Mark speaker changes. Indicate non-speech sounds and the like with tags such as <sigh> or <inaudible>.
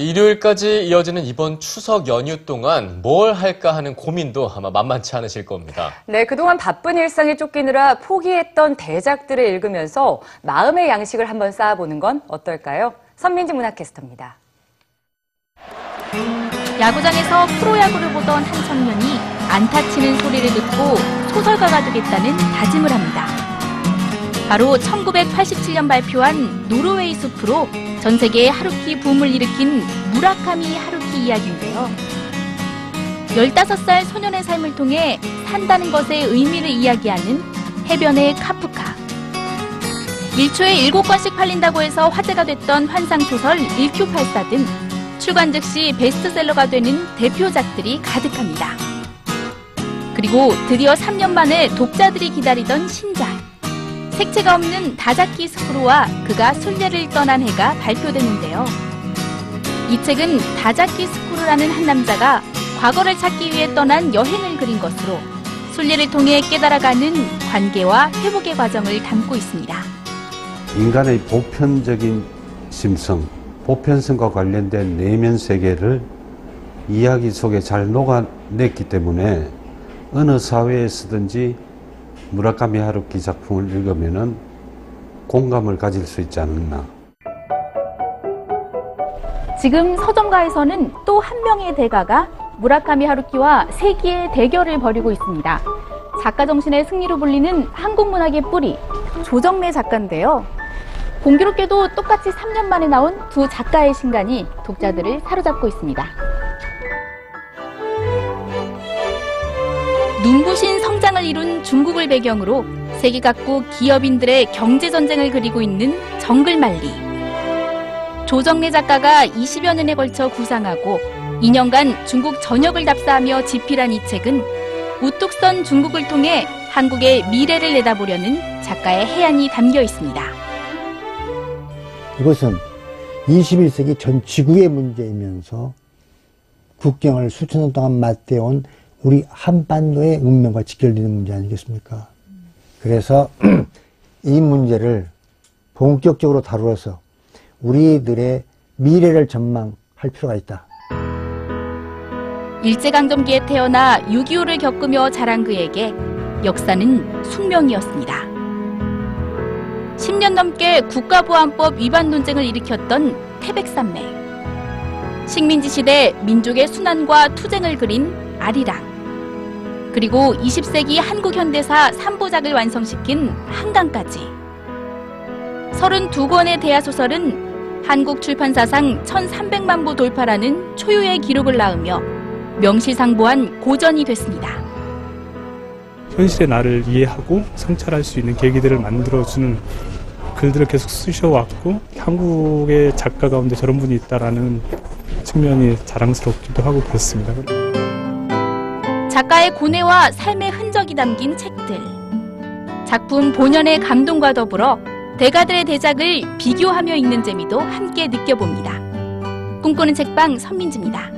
Speaker 1: 일요일까지 이어지는 이번 추석 연휴 동안 뭘 할까 하는 고민도 아마 만만치 않으실 겁니다.
Speaker 2: 네, 그동안 바쁜 일상에 쫓기느라 포기했던 대작들을 읽으면서 마음의 양식을 한번 쌓아보는 건 어떨까요? 선민지 문학캐스터입니다.
Speaker 3: 야구장에서 프로야구를 보던 한 청년이 안타 치는 소리를 듣고 소설가가 되겠다는 다짐을 합니다. 바로 1987년 발표한 노르웨이 숲으로 전 세계에 하루키 붐을 일으킨 무라카미 하루키 이야기인데요. 15살 소년의 삶을 통해 산다는 것의 의미를 이야기하는 해변의 카프카. 1초에 7권씩 팔린다고 해서 화제가 됐던 환상소설 1Q84 등 출간 즉시 베스트셀러가 되는 대표작들이 가득합니다. 그리고 드디어 3년 만에 독자들이 기다리던 신작. 색채가 없는 다자키 스쿠루와 그가 순례를 떠난 해가 발표됐는데요. 이 책은 다자키 스쿠루라는 한 남자가 과거를 찾기 위해 떠난 여행을 그린 것으로 순례를 통해 깨달아가는 관계와 회복의 과정을 담고 있습니다.
Speaker 4: 인간의 보편적인 심성, 보편성과 관련된 내면 세계를 이야기 속에 잘 녹아냈기 때문에 어느 사회에서든지 무라카미 하루키 작품을 읽으면은 공감을 가질 수 있지 않나.
Speaker 3: 지금 서점가에서는 또 한 명의 대가가 무라카미 하루키와 세기의 대결을 벌이고 있습니다. 작가 정신의 승리로 불리는 한국 문학의 뿌리 조정래 작가인데요. 공교롭게도 똑같이 3년 만에 나온 두 작가의 신간이 독자들을 사로잡고 있습니다. 눈부신 성장을 이룬 중국을 배경으로 세계 각국 기업인들의 경제 전쟁을 그리고 있는 정글만리. 조정래 작가가 20여 년에 걸쳐 구상하고 2년간 중국 전역을 답사하며 집필한 이 책은 우뚝 선 중국을 통해 한국의 미래를 내다보려는 작가의 해안이 담겨 있습니다.
Speaker 5: 이것은 21세기 전 지구의 문제이면서 국경을 수천 년 동안 맞대온 우리 한반도의 운명과 직결되는 문제 아니겠습니까? 그래서 <clears throat> 이 문제를 본격적으로 다루어서 우리들의 미래를 전망할 필요가 있다.
Speaker 3: 일제강점기에 태어나 6.25를 겪으며 자란 그에게 역사는 숙명이었습니다. 10년 넘게 국가보안법 위반 논쟁을 일으켰던 태백산맥. 식민지 시대 민족의 순환과 투쟁을 그린 아리랑. 그리고 20세기 한국 현대사 3부작을 완성시킨 한강까지. 32권의 대하소설은 한국 출판사상 1300만 부 돌파라는 초유의 기록을 낳으며 명실상부한 고전이 됐습니다.
Speaker 6: 현실의 나를 이해하고 성찰할 수 있는 계기들을 만들어주는 글들을 계속 쓰셔왔고 한국의 작가 가운데 저런 분이 있다라는 측면이 자랑스럽기도 하고 그렇습니다.
Speaker 3: 작가의 고뇌와 삶의 흔적이 담긴 책들. 작품 본연의 감동과 더불어 대가들의 대작을 비교하며 읽는 재미도 함께 느껴봅니다. 꿈꾸는 책방 선민지입니다.